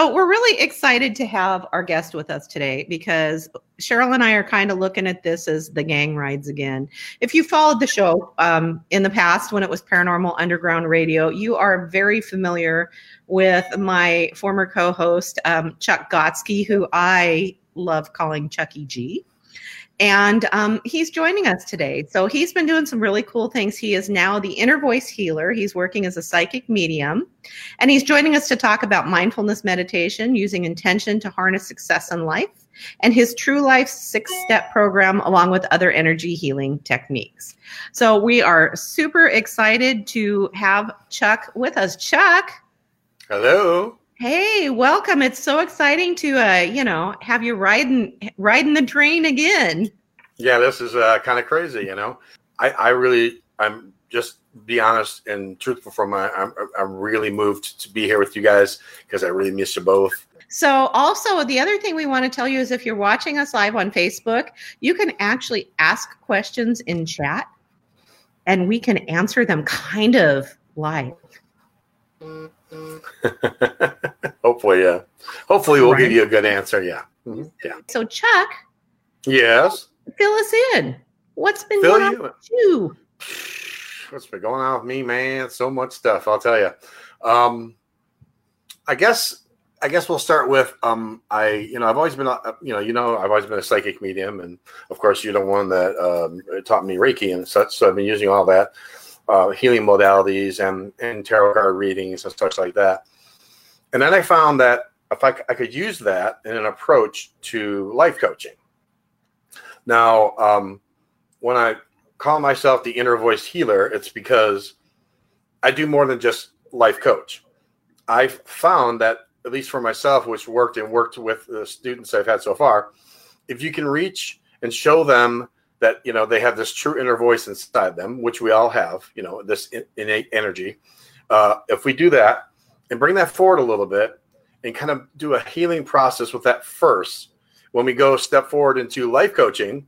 So we're really excited to have our guest with us today because Cheryl and I are kind of looking at this as the gang rides again. If you followed the show um, in the past when it was Paranormal Underground Radio, you are very familiar with my former co-host um, Chuck Gotsky, who I love calling Chucky G and um, he's joining us today. So he's been doing some really cool things. He is now the inner voice healer. He's working as a psychic medium, and he's joining us to talk about mindfulness meditation using intention to harness success in life and his True Life six step program, along with other energy healing techniques. So we are super excited to have Chuck with us. Chuck. Hello. Hey, welcome. It's so exciting to uh, you know, have you riding riding the train again. Yeah, this is uh, kind of crazy, you know. I I really I'm just be honest and truthful from my I'm I'm really moved to be here with you guys because I really miss you both. So, also, the other thing we want to tell you is if you're watching us live on Facebook, you can actually ask questions in chat and we can answer them kind of live. Hopefully, yeah. Hopefully, we'll right. give you a good answer. Yeah. Mm-hmm. Yeah. So, Chuck. Yes. Fill us in. What's been fill going you. on with you? What's been going on with me, man? So much stuff. I'll tell you. Um, I guess. I guess we'll start with um, I you know I've always been uh, you know you know I've always been a psychic medium and of course you're the one that um, taught me Reiki and such so I've been using all that uh, healing modalities and, and tarot card readings and such like that. And then I found that if I, I could use that in an approach to life coaching. Now, um, when I call myself the inner voice healer, it's because I do more than just life coach. I've found that, at least for myself, which worked and worked with the students I've had so far, if you can reach and show them that you know they have this true inner voice inside them, which we all have. You know this innate energy. Uh, if we do that and bring that forward a little bit and kind of do a healing process with that first, when we go step forward into life coaching,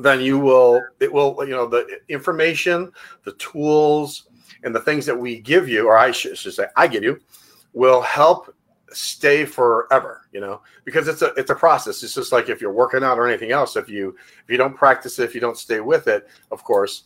then you will it will you know the information, the tools, and the things that we give you, or I should, should say I give you, will help stay forever you know because it's a it's a process. It's just like if you're working out or anything else if you if you don't practice it if you don't stay with it of course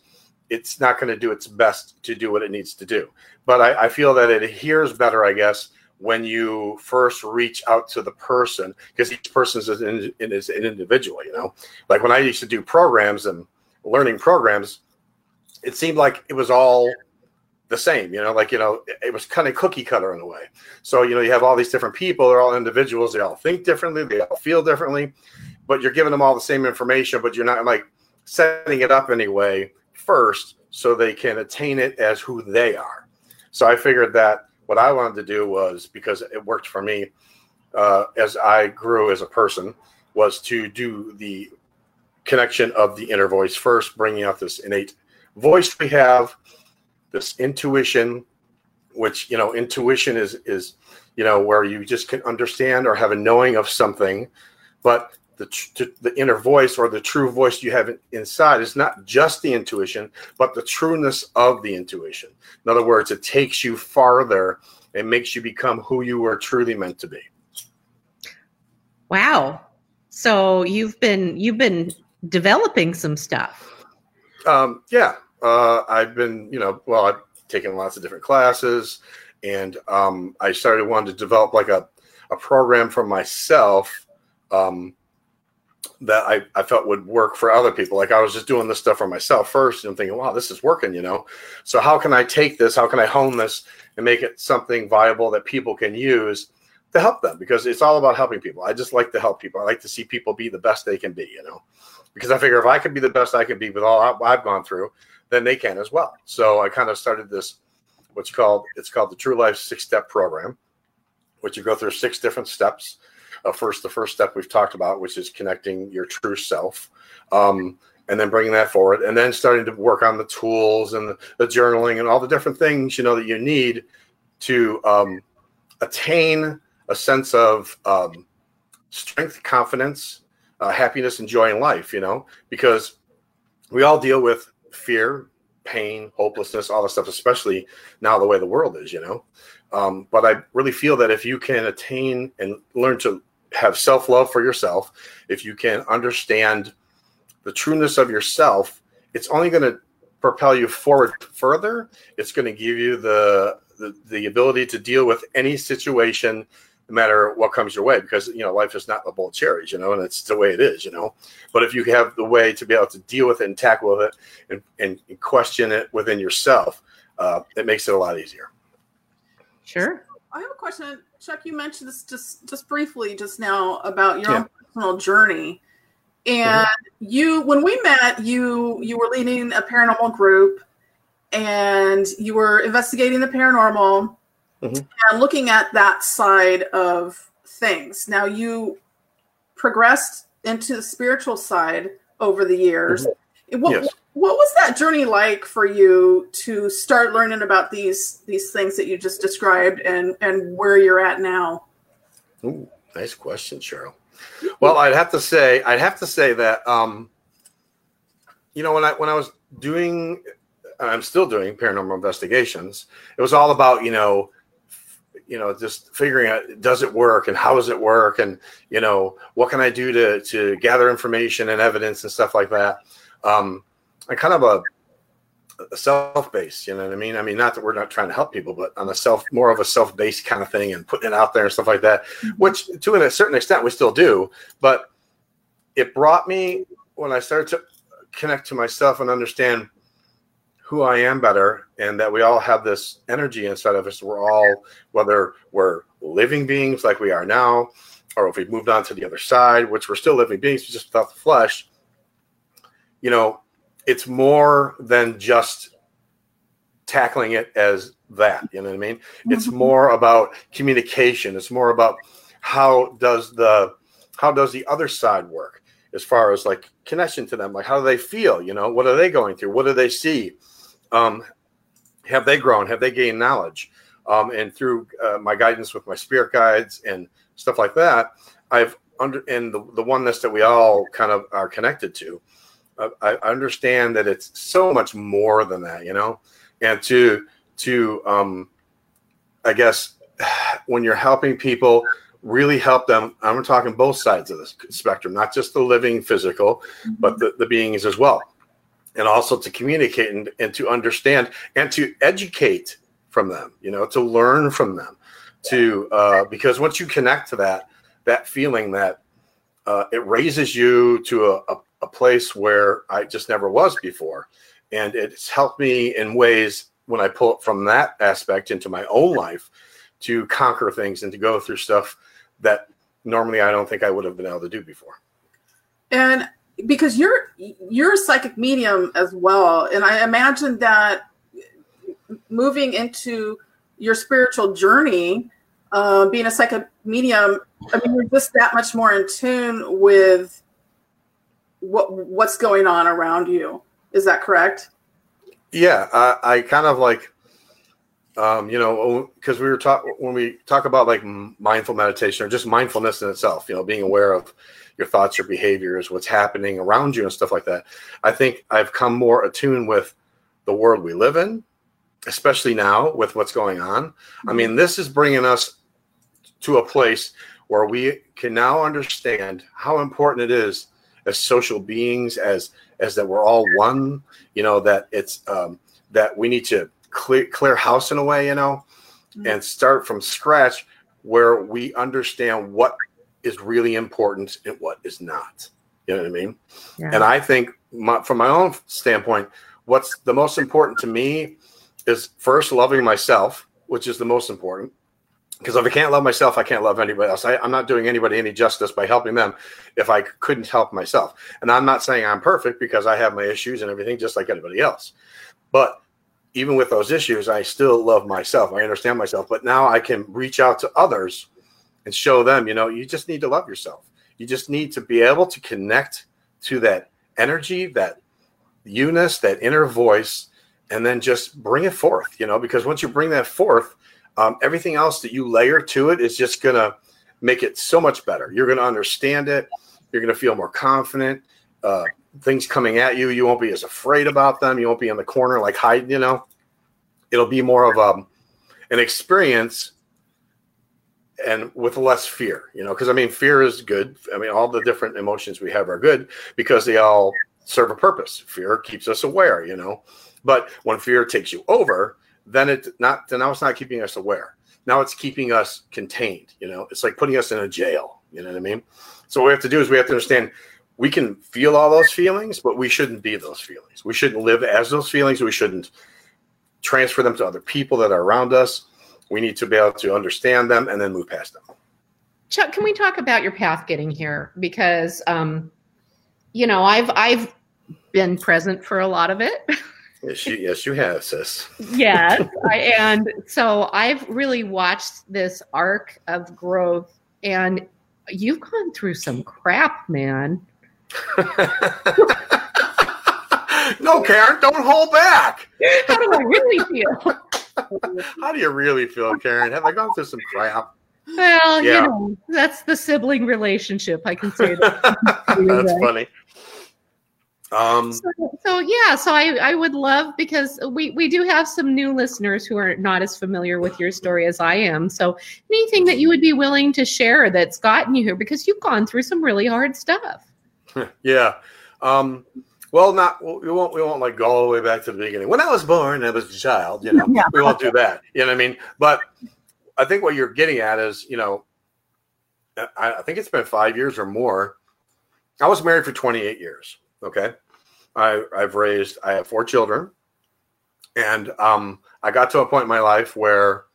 it's not going to do its best to do what it needs to do. But I, I feel that it adheres better i guess when you first reach out to the person because each person is an, is an individual you know. Like when i used to do programs and learning programs it seemed like it was all the same, you know, like, you know, it was kind of cookie cutter in a way. So, you know, you have all these different people, they're all individuals, they all think differently, they all feel differently, but you're giving them all the same information, but you're not like setting it up anyway first so they can attain it as who they are. So I figured that what I wanted to do was because it worked for me uh, as I grew as a person was to do the connection of the inner voice first, bringing out this innate voice we have this intuition, which you know, intuition is is you know where you just can understand or have a knowing of something, but the the inner voice or the true voice you have inside is not just the intuition, but the trueness of the intuition. In other words, it takes you farther It makes you become who you were truly meant to be. Wow. So you've been you've been developing some stuff. Um, yeah, uh, I've been, you know, well, I've taken lots of different classes, and um, I started wanting to develop like a, a program for myself um, that I, I felt would work for other people. Like I was just doing this stuff for myself first and thinking, wow, this is working, you know. So how can I take this? How can I hone this and make it something viable that people can use to help them? Because it's all about helping people. I just like to help people. I like to see people be the best they can be, you know. Because I figure if I could be the best I can be with all I've gone through, then they can as well. So I kind of started this, what's called it's called the True Life Six Step Program, which you go through six different steps. Uh, first, the first step we've talked about, which is connecting your true self. Um, and then bringing that forward and then starting to work on the tools and the, the journaling and all the different things you know that you need to um, attain a sense of um, strength confidence uh, happiness and joy in life you know because we all deal with fear, pain, hopelessness, all this stuff, especially now the way the world is, you know. Um, but I really feel that if you can attain and learn to have self love for yourself, if you can understand the trueness of yourself, it's only going to propel you forward further. It's going to give you the, the the ability to deal with any situation no matter what comes your way because you know life is not a bowl of cherries you know and it's the way it is you know. But if you have the way to be able to deal with it and tackle with it and, and question it within yourself uh, it makes it a lot easier. Sure. I have a question. Chuck you mentioned this just just briefly just now about your yeah. own personal journey. And mm-hmm. you when we met you you were leading a paranormal group and you were investigating the paranormal mm-hmm. and looking at that side of things. Now you progressed into the spiritual side over the years. Mm-hmm. What, yes. what was that journey like for you to start learning about these these things that you just described and and where you're at now? Ooh, nice question, Cheryl. Well, I'd have to say I'd have to say that um, you know when I when I was doing I'm still doing paranormal investigations. It was all about you know you know just figuring out does it work and how does it work? And you know what can i do to to gather information and evidence and stuff like that? Um and kind of a, a self base you know what i mean? I mean not that we're not trying to help people but on a self more of a self based kind of thing and putting it out there and stuff like that mm-hmm. which to a certain extent we still do but it brought me when i started to connect to myself and understand who I am better and that we all have this energy inside of us. We're all, whether we're living beings like we are now, or if we've moved on to the other side, which we're still living beings, just without the flesh, you know, it's more than just tackling it as that. You know what I mean? Mm-hmm. It's more about communication. It's more about how does the how does the other side work as far as like connection to them like how do they feel you know what are they going through what do they see um, have they grown? Have they gained knowledge? Um, and through uh, my guidance with my spirit guides and stuff like that, I've under and the, the oneness that we all kind of are connected to. Uh, I understand that it's so much more than that, you know, and to to um, I guess when you're helping people really help them i'm talking both sides of the spectrum not just the living physical but the, the beings as well and also to communicate and, and to understand and to educate from them you know to learn from them to uh, because once you connect to that that feeling that uh, it raises you to a, a, a, place where i just never was before. And it's helped me in ways when i pull it from that aspect into my own life to conquer things and to go through stuff that normally i don't think i would have been able to do before. And because you're you're a psychic medium as well. And i imagine that moving into your spiritual journey uh, being a psychic medium i mean you're just that much more in tune with what what's going on around you. Is that correct? Yeah i, I kind of like um, you know because we were talking when we talk about like mindful meditation or just mindfulness in itself you know being aware of your thoughts, your behaviors, what's happening around you, and stuff like that. I think I've come more attuned with the world we live in, especially now with what's going on. I mean, this is bringing us to a place where we can now understand how important it is as social beings, as as that we're all one. You know that it's um, that we need to clear clear house in a way, you know, mm-hmm. and start from scratch where we understand what is really important and what is not. You know what I mean? Yeah. And I think my, from my own standpoint, what's the most important to me is first loving myself, which is the most important. Because if I can't love myself, I can't love anybody else. I, I'm not doing anybody any justice by helping them if I couldn't help myself. And I'm not saying I'm perfect because I have my issues and everything just like anybody else. But even with those issues, I still love myself. I understand myself. But now I can reach out to others and show them, you know, you just need to love yourself. You just need to be able to connect to that energy, that oneness, that inner voice, and then just bring it forth, you know, because once you bring that forth, um, everything else that you layer to it is just going to make it so much better. You're going to understand it. You're going to feel more confident. Uh, things coming at you. You won't be as afraid about them. You won't be in the corner like hiding. You know, it'll be more of a um, an experience and with less fear, you know, because I mean, fear is good. I mean, all the different emotions we have are good because they all serve a purpose. Fear keeps us aware, you know, but when fear takes you over, then it not then now it's not keeping us aware. Now it's keeping us contained, you know. It's like putting us in a jail, you know what I mean? So what we have to do is we have to understand we can feel all those feelings, but we shouldn't be those feelings. We shouldn't live as those feelings. We shouldn't transfer them to other people that are around us we need to be able to understand them and then move past them. Chuck, can we talk about your path getting here? Because, um, you know, I've I've been present for a lot of it. yes, you, yes, you have, sis. yes, I, and so I've really watched this arc of growth, and you've gone through some crap, man. no, Karen, don't hold back. How do I really feel? How do you really feel, Karen? Have I gone through some crap? Well, yeah. you know, that's the sibling relationship. I can say that. that's funny. Um, so, so, yeah, so I, I would love because we, we do have some new listeners who are not as familiar with your story as I am. So anything that you would be willing to share that's gotten you here because you've gone through some really hard stuff. yeah. Um, well, not we won't we won't like go all the way back to the beginning. When I was born, I was a child. You know, yeah. we won't do that. You know what I mean? But I think what you're getting at is, you know, I, I think it's been five years or more. I was married for 28 years. Okay, I I've raised I have four children, and um, I got to a point in my life where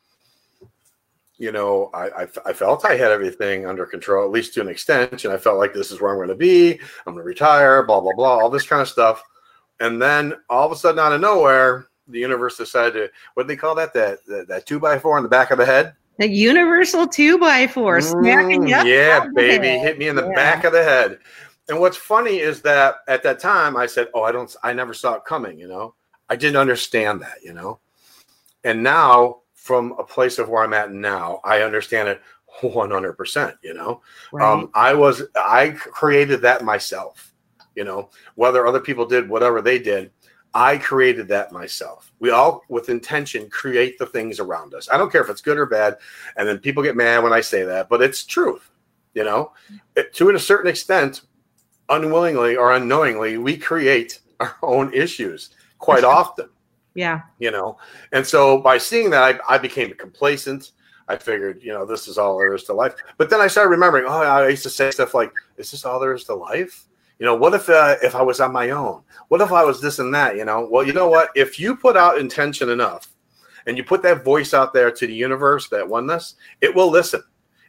you know, I, I, I, felt I had everything under control, at least to an extent. And I felt like this is where I'm going to be. I'm going to retire, blah, blah, blah, all this kind of stuff. And then all of a sudden, out of nowhere, the universe decided to, what do they call that? That, that, that two by four on the back of the head? The universal two by four smacking mm, Yeah, baby. Hit me in the yeah. back of the head. And what's funny is that at that time, I said, Oh, I don't, I never saw it coming, you know? I didn't understand that, you know? And now from a place of where I'm at now, I understand it 100%. You know, right. um, I was, I created that myself, you know, whether other people did whatever they did, I created that myself. We all, with intention, create the things around us. I don't care if it's good or bad. And then people get mad when I say that, but it's truth. You know, it, to a certain extent, unwillingly or unknowingly, we create our own issues quite often. Yeah. You know, and so by seeing that, I, I became complacent. I figured, you know, this is all there is to life. But then I started remembering, oh, I used to say stuff like, "Is this all there is to life?" You know, what if uh, if I was on my own? What if I was this and that? You know, well, you know what? If you put out intention enough, and you put that voice out there to the universe, that oneness, it will listen,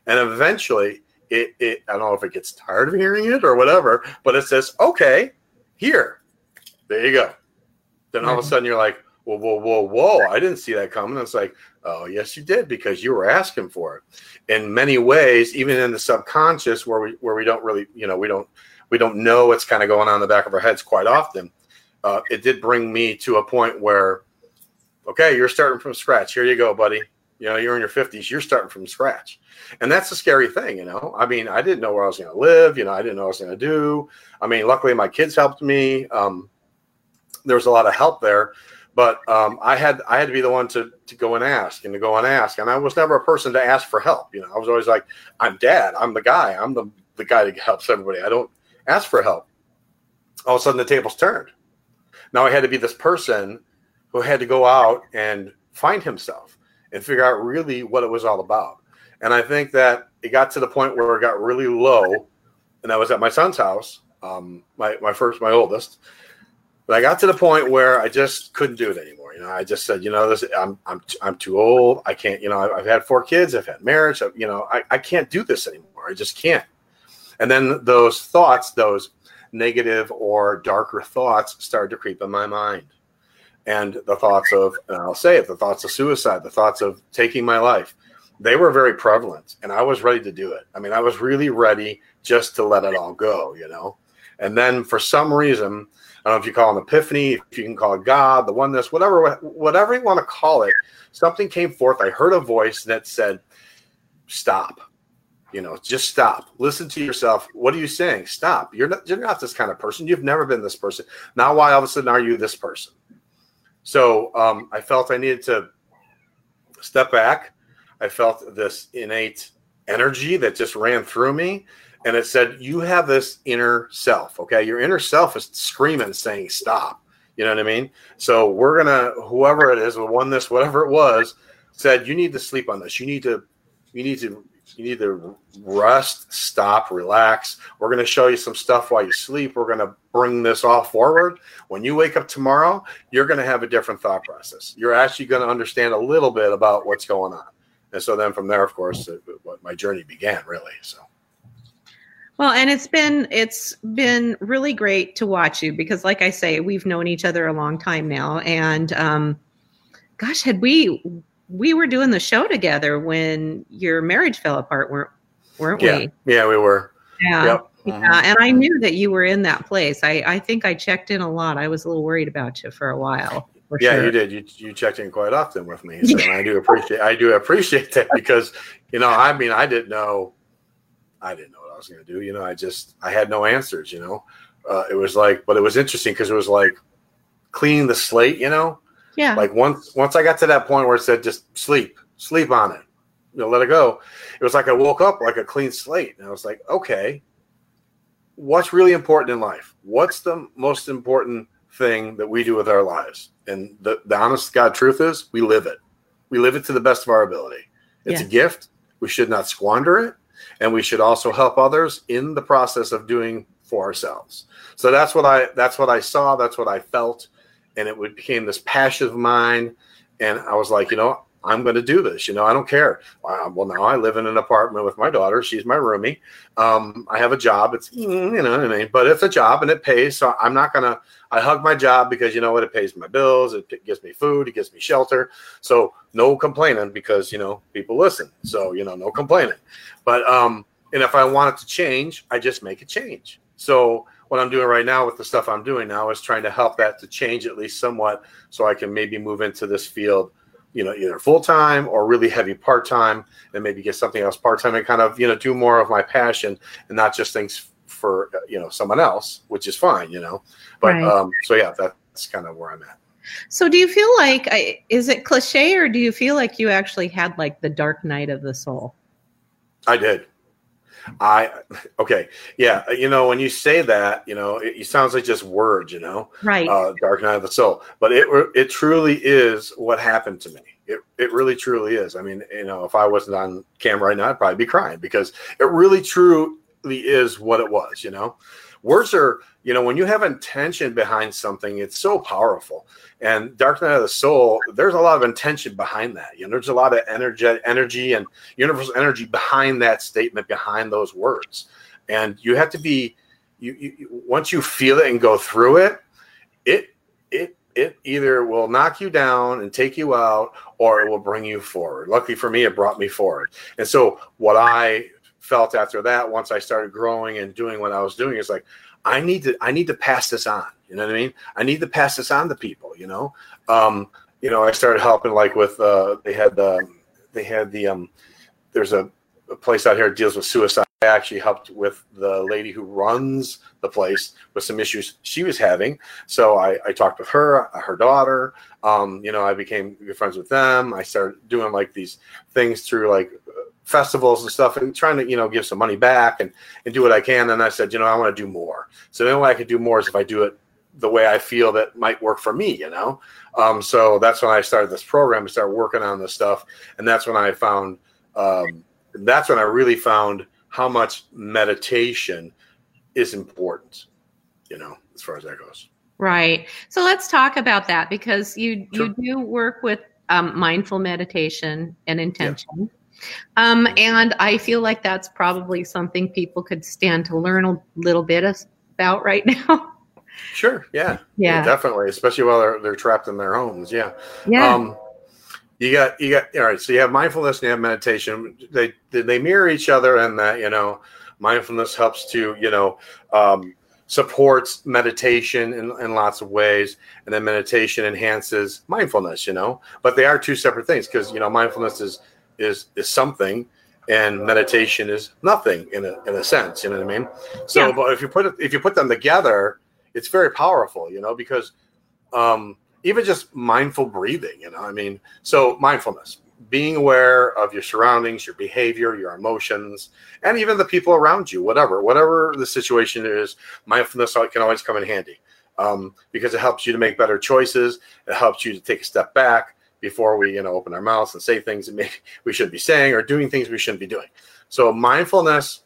and eventually, it, it I don't know if it gets tired of hearing it or whatever, but it says, "Okay, here, there you go." Then all of a sudden, you're like, whoa, whoa, whoa, whoa, I didn't see that coming. It's like, oh, yes, you did because you were asking for it. In many ways, even in the subconscious where we where we don't really, you know, we don't we don't know what's kind of going on in the back of our heads quite often. Uh, it did bring me to a point where, okay, you're starting from scratch. Here you go, buddy. You know, you're in your 50s, you're starting from scratch. And that's a scary thing, you know. I mean, I didn't know where I was going to live. You know, I didn't know what I was going to do. I mean, luckily my kids helped me. Um, there was a lot of help there but um, I had I had to be the one to to go and ask and to go and ask, and I was never a person to ask for help. You know, I was always like, I'm dad, I'm the guy, I'm the the guy that helps everybody. I don't ask for help. All of a sudden, the tables turned. Now I had to be this person who had to go out and find himself and figure out really what it was all about. And I think that it got to the point where it got really low, and I was at my son's house, um, my my first, my oldest, but I got to the point where I just couldn't do it anymore. You know, I just said, you know, this I'm I'm I'm too old. I can't. You know, I've, I've had four kids. I've had marriage. I've, you know, I, I can't do this anymore. I just can't. And then those thoughts, those negative or darker thoughts, started to creep in my mind. And the thoughts of, and I'll say it, the thoughts of suicide, the thoughts of taking my life, they were very prevalent. And I was ready to do it. I mean, I was really ready just to let it all go, you know. And then for some reason, I don't know if you call an epiphany, if you can call it God, the oneness, whatever, whatever you want to call it. Something came forth. I heard a voice that said, "Stop." You know, just stop. Listen to yourself. What are you saying? Stop. You're not. You're not this kind of person. You've never been this person. Now, why all of a sudden are you this person? So um, I felt I needed to step back. I felt this innate energy that just ran through me, and it said, "You have this inner self. Okay, your inner self is screaming, saying stop." You know what I mean? So we're gonna whoever it is, that won this, whatever it was, said you need to sleep on this. You need to, you need to, you need to rest, stop, relax. We're gonna show you some stuff while you sleep. We're gonna bring this all forward. When you wake up tomorrow, you're gonna have a different thought process. You're actually gonna understand a little bit about what's going on. And so then from there, of course, what my journey began really. So. Well, and it's been it's been really great to watch you because, like I say, we've known each other a long time now, and um, gosh, had we we were doing the show together when your marriage fell apart, weren't weren't yeah. we? Yeah, we were. Yeah. Yep. Yeah, Mhm. and I knew that you were in that place. I, I think I checked in a lot. I was a little worried about you for a while. For Yeah, sure. you did. You you checked in quite often with me, so and I do appreciate I do appreciate that because you know I mean I didn't know I didn't know was going to do. You know, I just I had no answers. You know, uh, it was like, but it was interesting because it was like cleaning the slate. You know, Yeah. like once once I got to that point where it said just sleep, sleep on it, you know, let it go. It was like I woke up like a clean slate, and I was like, okay, what's really important in life? What's the most important thing that we do with our lives? And the, the honest God truth is, we live it. We live it to the best of our ability. It's a gift. We should not squander it, and we should also help others in the process of doing for ourselves. So that's what I that's what I saw. That's what I felt, and it became this passion of mine. And I was like, you know, I'm going to do this. You know, I don't care. Well, now I live in an apartment with my daughter. She's my roomie. Um, I have a job. It's you know what I mean, but it's a job and it pays. So I'm not gonna. I hug my job because you know what? It pays my bills. It, it gives me food. It gives me shelter. So no complaining because you know people listen. So you know no complaining. But um, and if I want it to change, I just make a change. So what I'm doing right now with the stuff I'm doing now is trying to help that to change at least somewhat, so I can maybe move into this field you know, either full time or really heavy part time, and maybe get something else part time and kind of you know do more of my passion and not just things for you know someone else, which is fine, you know. But Right. um, so yeah, that's kind of where I'm at. So do you feel like I- is it cliche or do you feel like you actually had like the dark night of the soul? I did. I okay, yeah. You know, when you say that, you know, it, it sounds like just words, you know. Right. uh, Dark Night of the Soul. But it it truly is what happened to me. It it really truly is. I mean, you know, if I wasn't on camera right now, I'd probably be crying because it really truly is what it was. You know, words are you know when you have intention behind something, it's so powerful. And Dark Night of the Soul, there's a lot of intention behind that. You know, there's a lot of energy, energy and universal energy behind that statement, behind those words. And you have to be, you, you once you feel it and go through it, it it it either will knock you down and take you out or it will bring you forward luckily for me it brought me forward and so what i felt after that once i started growing and doing what i was doing is like i need to i need to pass this on you know what i mean i need to pass this on to people you know um you know i started helping like with uh they had the they had the um there's a, a place out here deals with suicide i actually helped with the lady who runs the place with some issues she was having so I, I talked with her, her daughter. Um, you know, I became good friends with them. I started doing like these things through like uh, festivals and stuff, and trying to you know give some money back and and do what I can. And I said, you know, I want to do more. So the only way I could do more is if I do it the way I feel that might work for me. You know, um, so that's when I started this program. I started working on this stuff, and that's when I found. Um, that's when I really found how much meditation is important. You know, as far as that goes. Right. So let's talk about that because you Sure. you do work with um, mindful meditation and intention. Um, and I feel like that's probably something people could stand to learn a little bit about right now. Sure. Yeah. Yeah. definitely. Especially while they're they're trapped in their homes. Yeah. Yeah. Um, you got you got all right. So you have mindfulness and you have meditation. They they mirror each other, and that you know mindfulness helps to you know um, supports meditation in, in lots of ways, and then meditation enhances mindfulness. You know, but they are two separate things because you know mindfulness is is is something, and meditation is nothing in a, in a sense you know what i mean so Yeah. but if you put it if you put them together it's very powerful you know because um even just mindful breathing you know i mean so mindfulness being aware of your surroundings your behavior your emotions and even the people around you whatever whatever the situation is mindfulness can always come in handy um, because it helps you to make better choices it helps you to take a step back before we you know open our mouths and say things that maybe we shouldn't be saying or doing things we shouldn't be doing. So mindfulness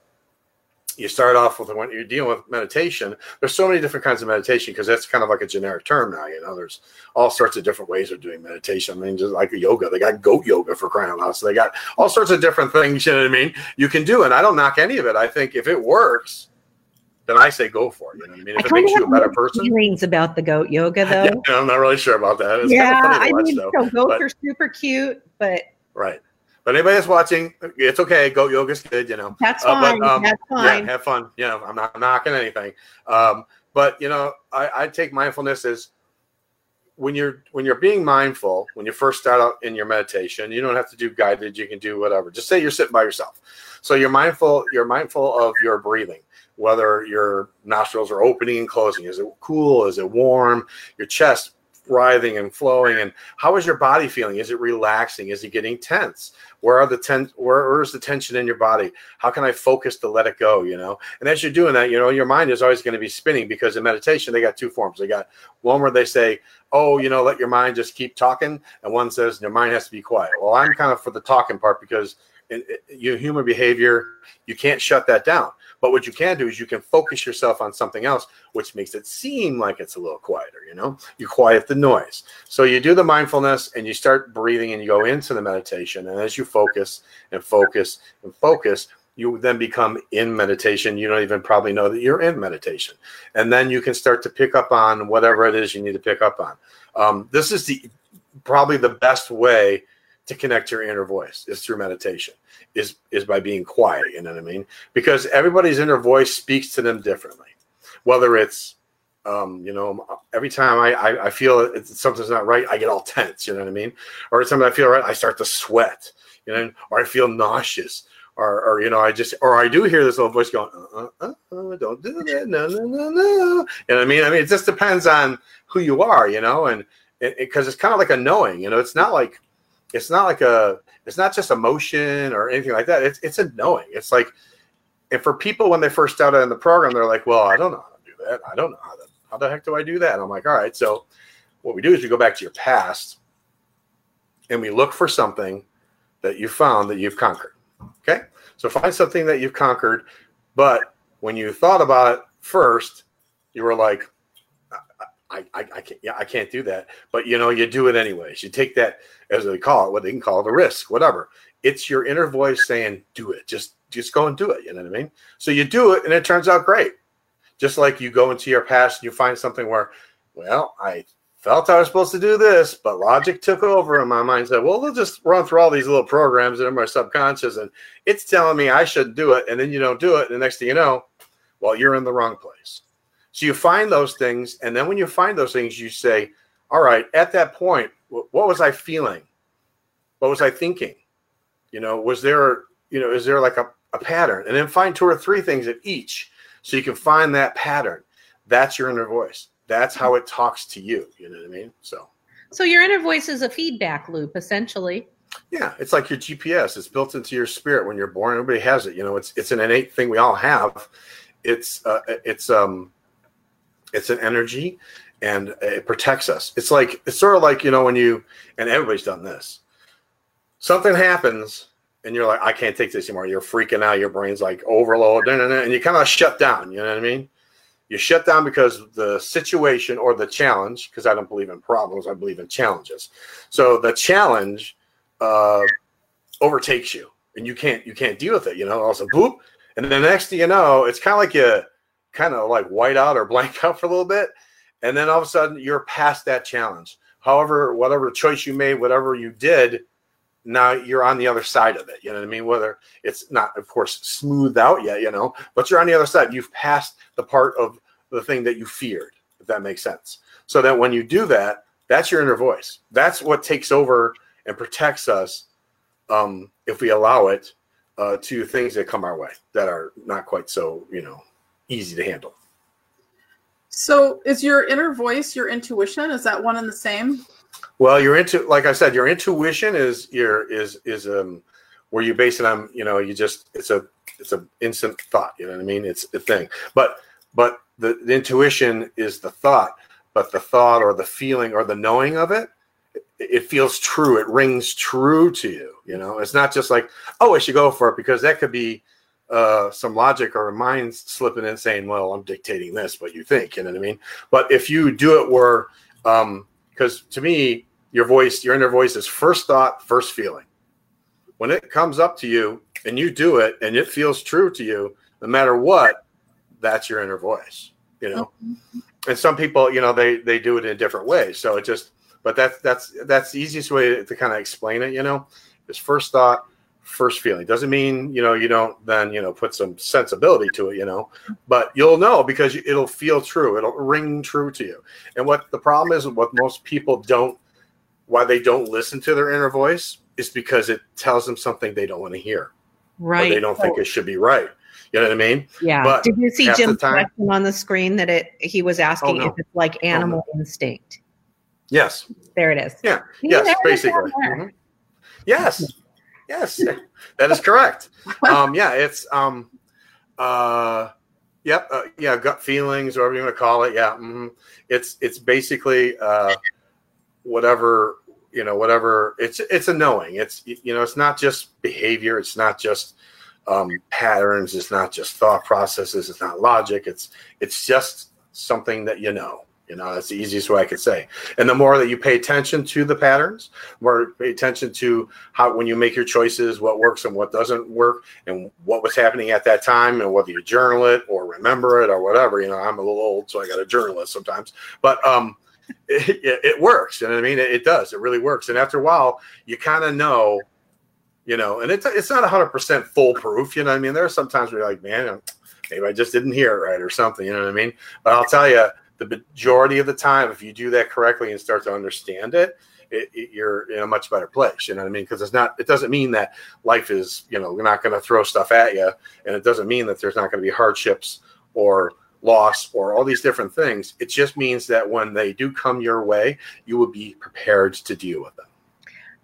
you start off with when you're dealing with meditation. There's so many different kinds of meditation because that's kind of like a generic term now you know there's all sorts of different ways of doing meditation. I mean just like yoga they got goat yoga for crying out loud. So they got all sorts of different things you know what i mean? You can do and i don't knock any of it. I think if it works then i say go for it i mean if it kinda makes you a better person feelings about the goat yoga though. yeah, i'm not really sure about that it's yeah, kind of funny I watch mean, though so goats but- are super cute, but Right. But anybody that's watching, it's okay. Goat yoga's good, you know. that's Uh, but, fine. um, that's Yeah, have fun. You know, I'm not knocking anything. Um, but you know, I, I take mindfulness as when you're when you're being mindful, when you first start out in your meditation, you don't have to do guided, you can do whatever. Just say you're sitting by yourself. So you're mindful, you're mindful of your breathing, whether your nostrils are opening and closing. Is it cool? Is it warm? Your chest writhing and flowing and how is your body feeling? Is it relaxing? Is it getting tense? Where are the ten where, where's the tension in your body? How can i focus to let it go you know? And as you're doing that you know your mind is always going to be spinning because in meditation they got two forms. They got one where they say oh you know let your mind just keep talking and one says your mind has to be quiet. Well i'm kind of for the talking part because in, in, your human behavior you can't shut that down but what you can do is you can focus yourself on something else which makes it seem like it's a little quieter you know? You quiet the noise. So you do the mindfulness and you start breathing and you go into the meditation. And as you focus and focus and focus you then become in meditation. You don't even probably know that you're in meditation. And then you can start to pick up on whatever it is you need to pick up on. Um, this is the probably the best way to connect your inner voice is through meditation is is by being quiet you know what i mean? Because everybody's inner voice speaks to them differently. Whether it's um, you know every time I, I, I feel it's, something's not right i get all tense you know what i mean? Or time i feel right i start to sweat you know or i feel nauseous or, or you know i just or i do hear this little voice going uh, uh, uh, don't do that no no no no. You know i mean? I mean it just depends on who you are you know and because it, it's kind of like a knowing you know? It's not like it's not like a it's not just emotion or anything like that. It's it's a knowing it's like and for people when they first started in the program they're like well i don't know how to do that. I don't know how to how the heck do i do that? And i'm like all right so what we do is we go back to your past and we look for something that you found that you've conquered. Okay? So find something that you've conquered but when you thought about it first you were like I, I, I can't yeah I can't do that. But you know you do it anyways. You take that as they call it what they can call it a risk whatever. It's your inner voice saying do it. Just just go and do it. You know what I mean? So you do it and it turns out great. Just like you go into your past and you find something where well I felt I was supposed to do this but logic took over and my mind. Said well we'll just run through all these little programs in my subconscious and it's telling me I should do it. And then you don't do it. And the next thing you know well you're in the wrong place so you find those things, and then when you find those things, you say, "All right." At that point, what was I feeling? What was I thinking? You know, was there, you know, is there like a, a pattern? And then find two or three things at each, so you can find that pattern. That's your inner voice. That's how it talks to you. You know what I mean? So. So your inner voice is a feedback loop, essentially. Yeah, it's like your GPS. It's built into your spirit when you're born. Everybody has it. You know, it's it's an innate thing we all have. It's uh, it's um it's an energy and it protects us. It's like it's sort of like you know when you and everybody's done this. Something happens and you're like i can't take this anymore. You're freaking out. Your brain's like overload and you kind of shut down you know what i mean? You shut down because the situation or the challenge because i don't believe in problems i believe in challenges. So the challenge uh, overtakes you and you can't you can't deal with it you know also boop and the next thing you know it's kind of like you kind of like white out or blank out for a little bit and then all of a sudden you're past that challenge. However whatever choice you made whatever you did now you're on the other side of it you know what i mean? Whether it's not of course smoothed out yet you know but you're on the other side. You've passed the part of the thing that you feared if that makes sense. So that when you do that that's your inner voice. That's what takes over and protects us um, if we allow it uh, to things that come our way that are not quite so you know easy to handle. So, is your inner voice your intuition? Is that one and the same? Well, your into like I said, your intuition is your is is um where you base it on you know you just it's a it's a instant thought. You know what I mean? It's a thing, but but the, the intuition is the thought, but the thought or the feeling or the knowing of it it feels true. It rings true to you. You know, it's not just like, oh, I should go for it because that could be uh, some logic or mind slipping in saying, well, I'm dictating this, but you think, you know what I mean? But if you do it where, because um, to me, your voice, your inner voice is first thought, first feeling. When it comes up to you and you do it and it feels true to you, no matter what, that's your inner voice, you know? Mm-hmm. And some people, you know, they, they do it in a different ways. So it just, but that's that's that's the easiest way to, to kind of explain it. You know, is first thought, first feeling. Doesn't mean you know you don't then you know put some sensibility to it. You know, but you'll know because it'll feel true. It'll ring true to you. And what the problem is, what most people don't, why they don't listen to their inner voice, is because it tells them something they don't want to hear. Right. they don't think it should be right. You know what I mean? Yeah. But Did you see Jim's time, question on the screen that it he was asking oh, no. if it's like animal oh, no. instinct? Yes. There it is. Yeah. yes, basically. Mm-hmm. Yes. Yes. that is correct. Um, yeah, it's um uh yep, uh, yeah, gut feelings, whatever you want to call it. Yeah. Mm-hmm. It's it's basically uh whatever you know whatever it's it's a knowing it's you know it's not just behavior it's not just um, patterns it's not just thought processes it's not logic it's it's just something that you know you know, that's the easiest way I could say. And the more that you pay attention to the patterns, more pay attention to how when you make your choices, what works and what doesn't work, and what was happening at that time, and whether you journal it or remember it or whatever. You know, I'm a little old, so I got a journal it sometimes. But um, it, it, works. You know what I mean? It, it does. It really works. And after a while, you kind of know, you know, and it's it's not 100 percent foolproof. You know what I mean? There are sometimes where you're like, man, maybe I just didn't hear it right or something. You know what I mean? But I'll tell you the majority of the time, if you do that correctly and start to understand it, it, it, you're in a much better place. You know what I mean? Because it's not. It doesn't mean that life is. You know, we're not going to throw stuff at you, and it doesn't mean that there's not going to be hardships or loss or all these different things. It just means that when they do come your way, you will be prepared to deal with them.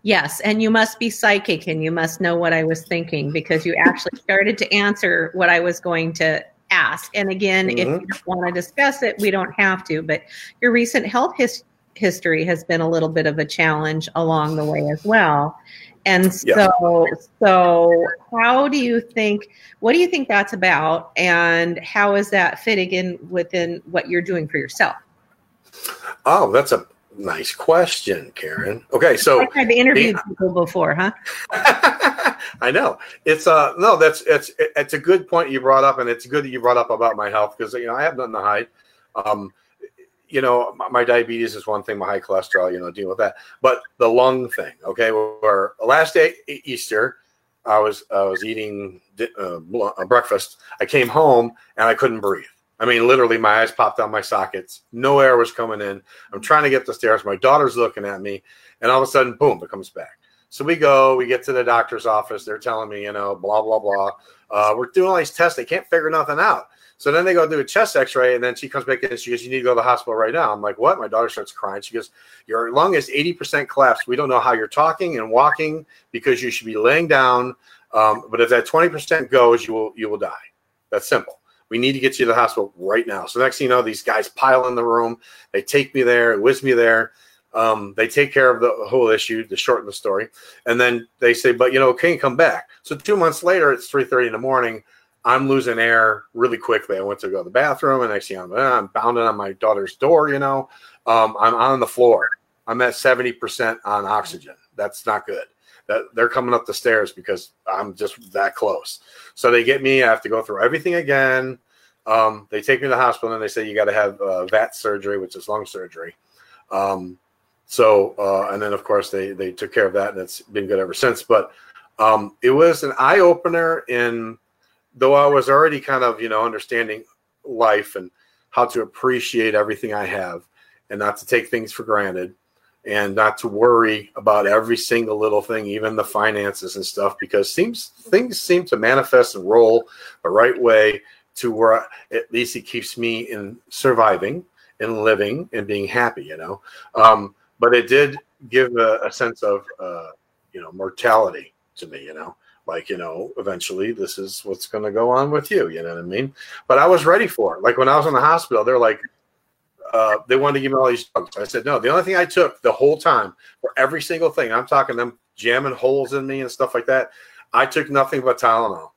Yes, and you must be psychic and you must know what I was thinking because you actually started to answer what I was going to ask. And again, mm-hmm. if you don't want to discuss it, we don't have to. But your recent health his- history has been a little bit of a challenge along the way as well. And so, yeah. so how do you think? What do you think that's about, and how is that fitting in within what you're doing for yourself? Oh, that's a nice question, Karen. Okay, so I've interviewed people before, huh? I know it's uh no that's it's it's a good point you brought up and it's good that you brought up about my health because you know I have nothing to hide. Um, you know my, diabetes is one thing, my high cholesterol, you know, dealing with that. But the lung thing, okay, where last day Easter, I was I was eating uh, breakfast. I came home and I couldn't breathe. I mean, literally, my eyes popped out my sockets. No air was coming in. I'm trying to get the stairs. My daughter's looking at me, and all of a sudden, boom, it comes back. So we go, we get to the doctor's office. They're telling me, you know, blah, blah, blah. Uh, we're doing all these tests. They can't figure nothing out. So then they go do a chest x ray, and then she comes back in and she goes, You need to go to the hospital right now. I'm like, What? My daughter starts crying. She goes, Your lung is 80% collapsed. We don't know how you're talking and walking because you should be laying down. Um, but if that 20% goes, you will you will die. That's simple. We need to get you to the hospital right now. So next thing you know, these guys pile in the room. They take me there, whiz me there. Um, they take care of the whole issue to shorten the story, and then they say, "But you know, you come back?" So two months later, it's three thirty in the morning. I'm losing air really quickly. I went to go to the bathroom, and next thing I'm, I'm pounding on my daughter's door. You know, um, I'm on the floor. I'm at seventy percent on oxygen. That's not good. That they're coming up the stairs because I'm just that close. So they get me. I have to go through everything again. Um, they take me to the hospital and they say you got to have uh, VAT surgery, which is lung surgery. Um, so, uh, and then of course they they took care of that, and it's been good ever since. But um, it was an eye opener in though I was already kind of you know understanding life and how to appreciate everything I have and not to take things for granted. and not to worry about every single little thing, even the finances and stuff, because seems things seem to manifest and roll the right way to where at least it keeps me in surviving and living and being happy, you know. Um, but it did give a, a sense of uh, you know mortality to me, you know. Like you know, eventually this is what's going to go on with you. You know what I mean? But I was ready for it. Like when I was in the hospital, they're like, uh, they wanted to give me all these drugs. I said, no, the only thing I took the whole time for every single thing, I'm talking them jamming holes in me and stuff like that. I took nothing but Tylenol.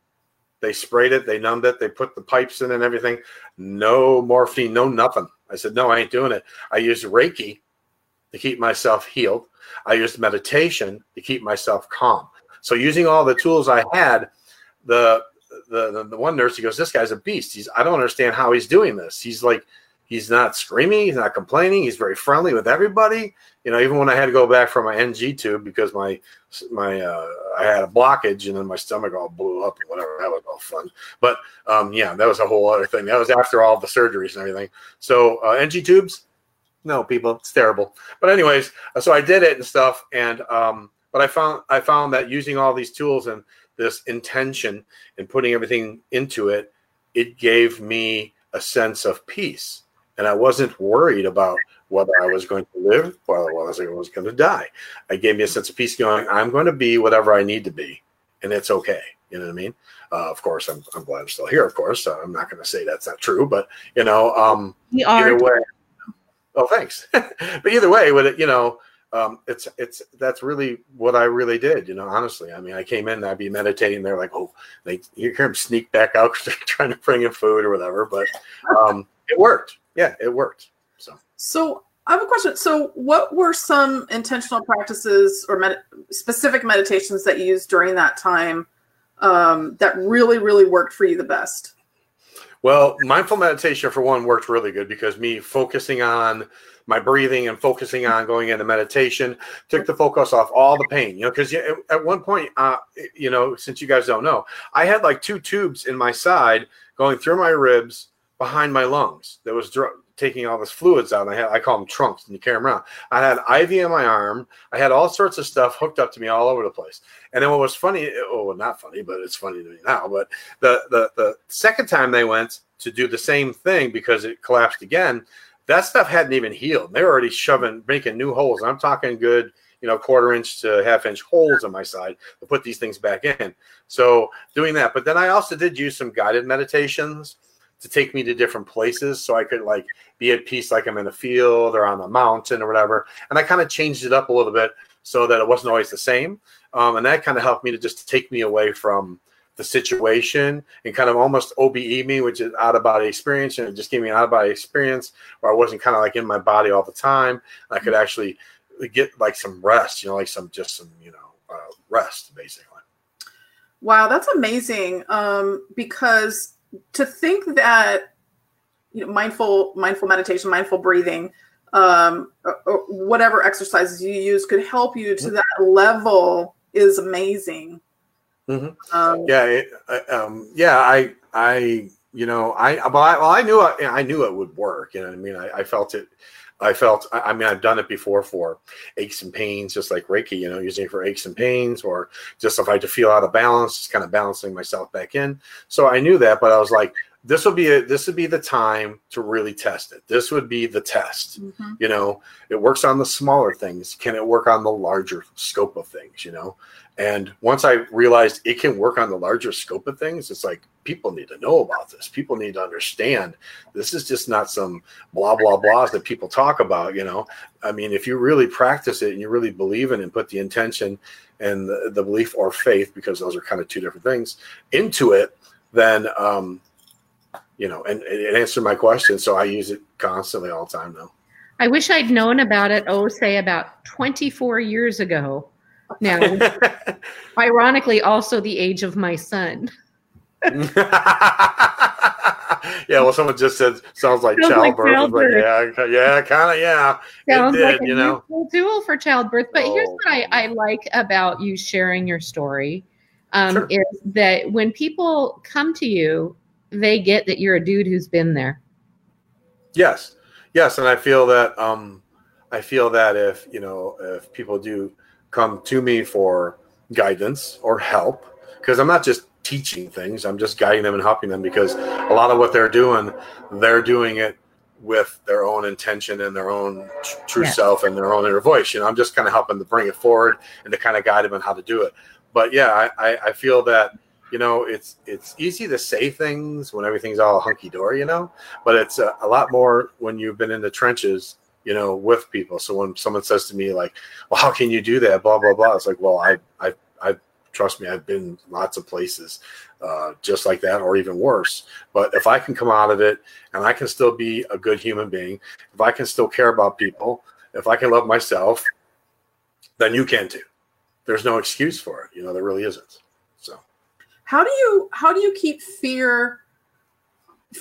They sprayed it, they numbed it, they put the pipes in and everything. No morphine, no nothing. I said, no, I ain't doing it. I used Reiki to keep myself healed. I used meditation to keep myself calm. So using all the tools I had, the the, the, the one nurse he goes, this guy's a beast. He's I don't understand how he's doing this. He's like He's not screaming. He's not complaining. He's very friendly with everybody. You know, even when I had to go back for my NG tube because my my uh, I had a blockage and then my stomach all blew up and whatever. That was all fun. But um, yeah, that was a whole other thing. That was after all the surgeries and everything. So uh, NG tubes, no, people, it's terrible. But anyways, uh, so I did it and stuff. And um, but I found I found that using all these tools and this intention and putting everything into it, it gave me a sense of peace and I wasn't worried about whether I was going to live or whether I was going to die. It gave me a sense of peace going, I'm going to be whatever I need to be, and it's okay. You know what I mean? Uh, of course, I'm, I'm glad I'm still here, of course. Uh, I'm not going to say that's not true, but, you know, um, we are. either way. Oh, thanks. but either way, with it, you know, um, it's it's that's really what I really did, you know. Honestly, I mean, I came in, I'd be meditating. They're like, oh, they you hear him sneak back out because they're trying to bring in food or whatever. But um, it worked yeah, it worked. So, so I have a question. So, what were some intentional practices or med- specific meditations that you used during that time um, that really, really worked for you the best? Well, mindful meditation for one worked really good because me focusing on my breathing and focusing on going into meditation took the focus off all the pain. You know, because at one point, uh, you know, since you guys don't know, I had like two tubes in my side going through my ribs behind my lungs that was dr- taking all this fluids out. And I had I call them trunks, and you carry them around. I had IV in my arm. I had all sorts of stuff hooked up to me all over the place. And then what was funny? Eh, oh, not funny, but it's funny to me now. But the the the second time they went to do the same thing because it collapsed again. That stuff hadn't even healed. They were already shoving, making new holes. I'm talking good you know, quarter inch to half inch holes on my side to put these things back in. So doing that. But then I also did use some guided meditations to take me to different places so I could like be at peace like I'm in a field or on a mountain or whatever. And I kind of changed it up a little bit so that it wasn't always the same. Um, and that kind of helped me to just take me away from the situation and kind of almost OBE me, which is out of body experience. And it just gave me an out of body experience where I wasn't kind of like in my body all the time. I could actually get like some rest, you know, like some just some, you know, uh, rest basically. Wow, that's amazing. Um, because to think that you know mindful mindful meditation mindful breathing um, or, or whatever exercises you use could help you to that level is amazing. Mm-hmm. um, yeah it, um, yeah i i you know i well i, well, I knew I, I knew it would work you know i mean? I, I felt it I felt, I mean, I've done it before for aches and pains, just like Reiki, you know, using it for aches and pains, or just if I had to feel out of balance, just kind of balancing myself back in. So I knew that, but I was like, this would be a, this would be the time to really test it. This would be the test. Mm-hmm. You know, it works on the smaller things. Can it work on the larger scope of things? You know, and once I realized it can work on the larger scope of things, it's like people need to know about this. People need to understand this is just not some blah blah blahs that people talk about. You know, I mean, if you really practice it and you really believe in it and put the intention and the, the belief or faith, because those are kind of two different things, into it, then um, you know, and it answered my question. So I use it constantly all the time now. I wish I'd known about it, oh, say about 24 years ago now, ironically, also the age of my son. yeah, well, someone just said sounds like sounds childbirth. Like childbirth. Like, yeah, yeah, kind of, yeah. Sounds did, like a you know. tool for childbirth. But oh. here's what I, I like about you sharing your story um, sure. is that when people come to you, they get that you're a dude who's been there. Yes, yes, and I feel that um, I feel that if you know if people do come to me for guidance or help, because I'm not just teaching things, I'm just guiding them and helping them because a lot of what they're doing, they're doing it with their own intention and their own tr- true self and their own inner voice. You know, I'm just kind of helping to bring it forward and to kind of guide them on how to do it. But yeah, I, I, I feel that you know it's it's easy to say things when everything's all hunky dory, you know, but it's a, a lot more when you've been in the trenches, you know, with people. So when someone says to me like, "Well, how can you do that?" Blah blah blah. It's like, well, I I I trust me, I've been lots of places uh, just like that, or even worse. But if I can come out of it and I can still be a good human being, if I can still care about people, if I can love myself, then you can too. There's no excuse for it. You know, there really isn't. How do you how do you keep fear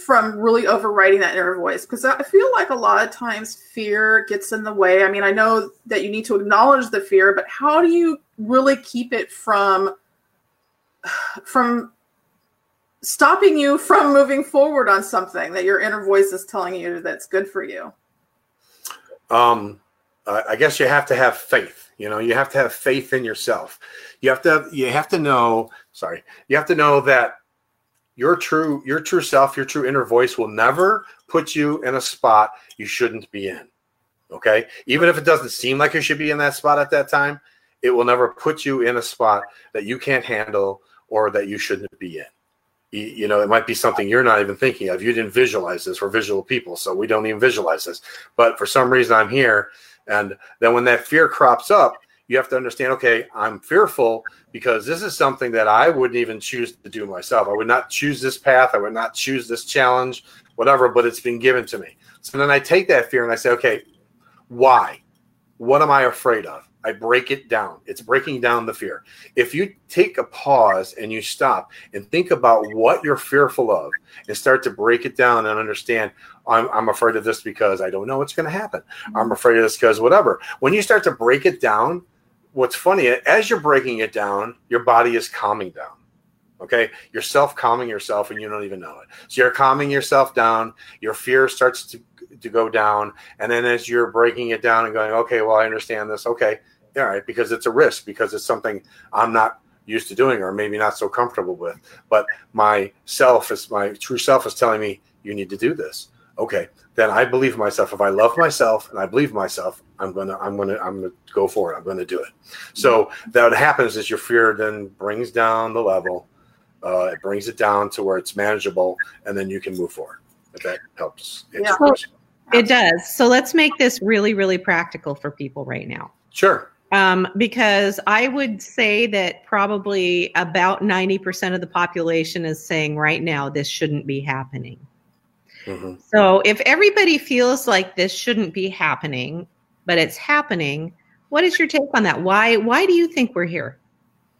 from really overriding that inner voice? Because I feel like a lot of times fear gets in the way. I mean, I know that you need to acknowledge the fear, but how do you really keep it from from stopping you from moving forward on something that your inner voice is telling you that's good for you? um, I guess you have to have faith. You know, you have to have faith in yourself. You have to you have to know. Sorry, you have to know that your true your true self, your true inner voice will never put you in a spot you shouldn't be in. Okay, even if it doesn't seem like you should be in that spot at that time, it will never put you in a spot that you can't handle or that you shouldn't be in. You, you know, it might be something you're not even thinking of. You didn't visualize this. We're visual people, so we don't even visualize this. But for some reason, I'm here and then when that fear crops up, you have to understand, okay, I'm fearful because this is something that I wouldn't even choose to do myself. I would not choose this path. I would not choose this challenge, whatever, but it's been given to me. So then I take that fear and I say, okay, why? What am I afraid of? I break it down. It's breaking down the fear. If you take a pause and you stop and think about what you're fearful of and start to break it down and understand, I'm, I'm afraid of this because I don't know what's going to happen. I'm mm-hmm. afraid of this because whatever. When you start to break it down, what's funny, as you're breaking it down, your body is calming down. Okay. You're self calming yourself and you don't even know it. So you're calming yourself down. Your fear starts to, to go down. And then as you're breaking it down and going, okay, well, I understand this. Okay. All right. Because it's a risk, because it's something I'm not used to doing or maybe not so comfortable with. But my self is my true self is telling me you need to do this okay then i believe myself if i love myself and i believe myself i'm gonna i'm gonna i'm gonna go for it i'm gonna do it so that happens is your fear then brings down the level uh, it brings it down to where it's manageable and then you can move forward if that helps Yeah. question. It does. So let's make this really, really practical for people right now. sure Um, because I would say that probably about 90% of the population is saying right now this shouldn't be happening. Mhm. So if everybody feels like this shouldn't be happening, but it's happening, what is your take on that? Why why do you think we're here?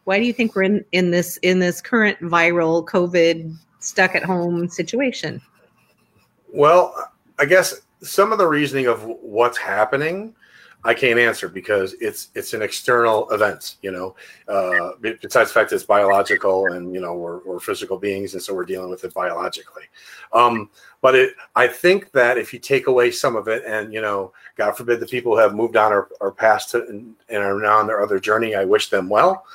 Why do you think we're in, in this in this current viral COVID stuck at home situation? Well, I guess some of the reasoning of what's happening, I can't answer because it's it's an external event. You know, uh, besides the fact that it's biological and you know we're, we're physical beings, and so we're dealing with it biologically. Um, but it, I think that if you take away some of it, and you know, God forbid, the people who have moved on or, or passed and, and are now on their other journey, I wish them well.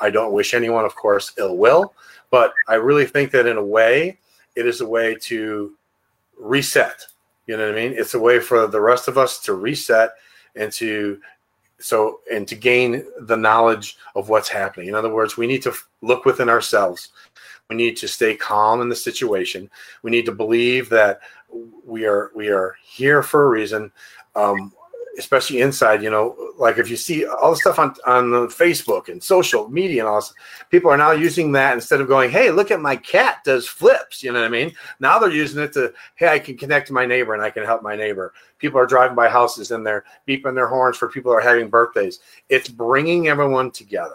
I don't wish anyone, of course, ill will, but I really think that in a way, it is a way to reset. You know what I mean? It's a way for the rest of us to reset and to so and to gain the knowledge of what's happening. In other words, we need to look within ourselves. We need to stay calm in the situation. We need to believe that we are we are here for a reason. Um, especially inside, you know, like if you see all the stuff on on Facebook and social media and all this, people are now using that instead of going, "Hey, look at my cat does flips." You know what I mean? Now they're using it to, "Hey, I can connect to my neighbor and I can help my neighbor." People are driving by houses and they're beeping their horns for people are having birthdays. It's bringing everyone together.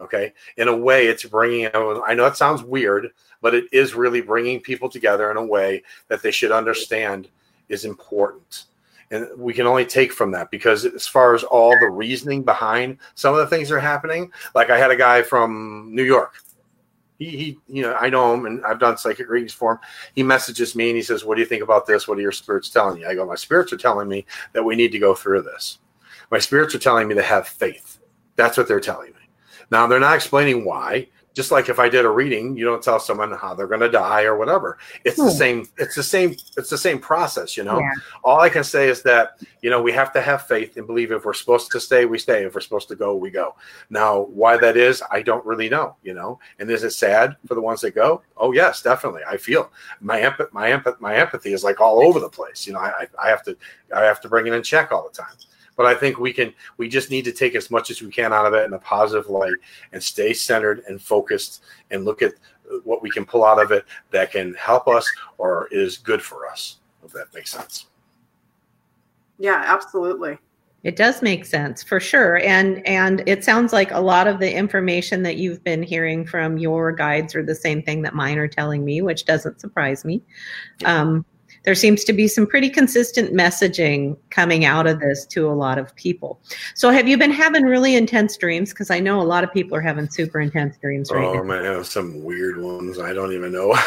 Okay, in a way, it's bringing everyone. I know it sounds weird, but it is really bringing people together in a way that they should understand is important and we can only take from that because as far as all the reasoning behind some of the things that are happening like i had a guy from new york He, he, you know, I know him, and I've done psychic readings for him. He messages me and he says, "What do you think about this? What are your spirits telling you?" I go, "My spirits are telling me that we need to go through this. My spirits are telling me to have faith. That's what they're telling me. Now they're not explaining why just like if I did a reading, you don't tell someone how they're going to die or whatever. It's the hmm. same. It's the same. It's the same process. You know. Yeah. All I can say is that you know we have to have faith and believe. If we're supposed to stay, we stay. If we're supposed to go, we go. Now, why that is, I don't really know. You know. And is it sad for the ones that go? Oh yes, definitely. I feel my empathy. My empathy. My empathy is like all over the place. You know. I I have to I have to bring it in check all the time but I think we can we just need to take as much as we can out of it in a positive light and stay centered and focused and look at what we can pull out of it that can help us or is good for us if that makes sense. Yeah absolutely. It does make sense for sure. And and it sounds like a lot of the information that you've been hearing from your guides are the same thing that mine are telling me which doesn't surprise me. Um, there seems to be some pretty consistent messaging coming out of this to a lot of people. So, have you been having really intense dreams? Because I know a lot of people are having super intense dreams right oh, now. man, I might have some weird ones. I don't even know.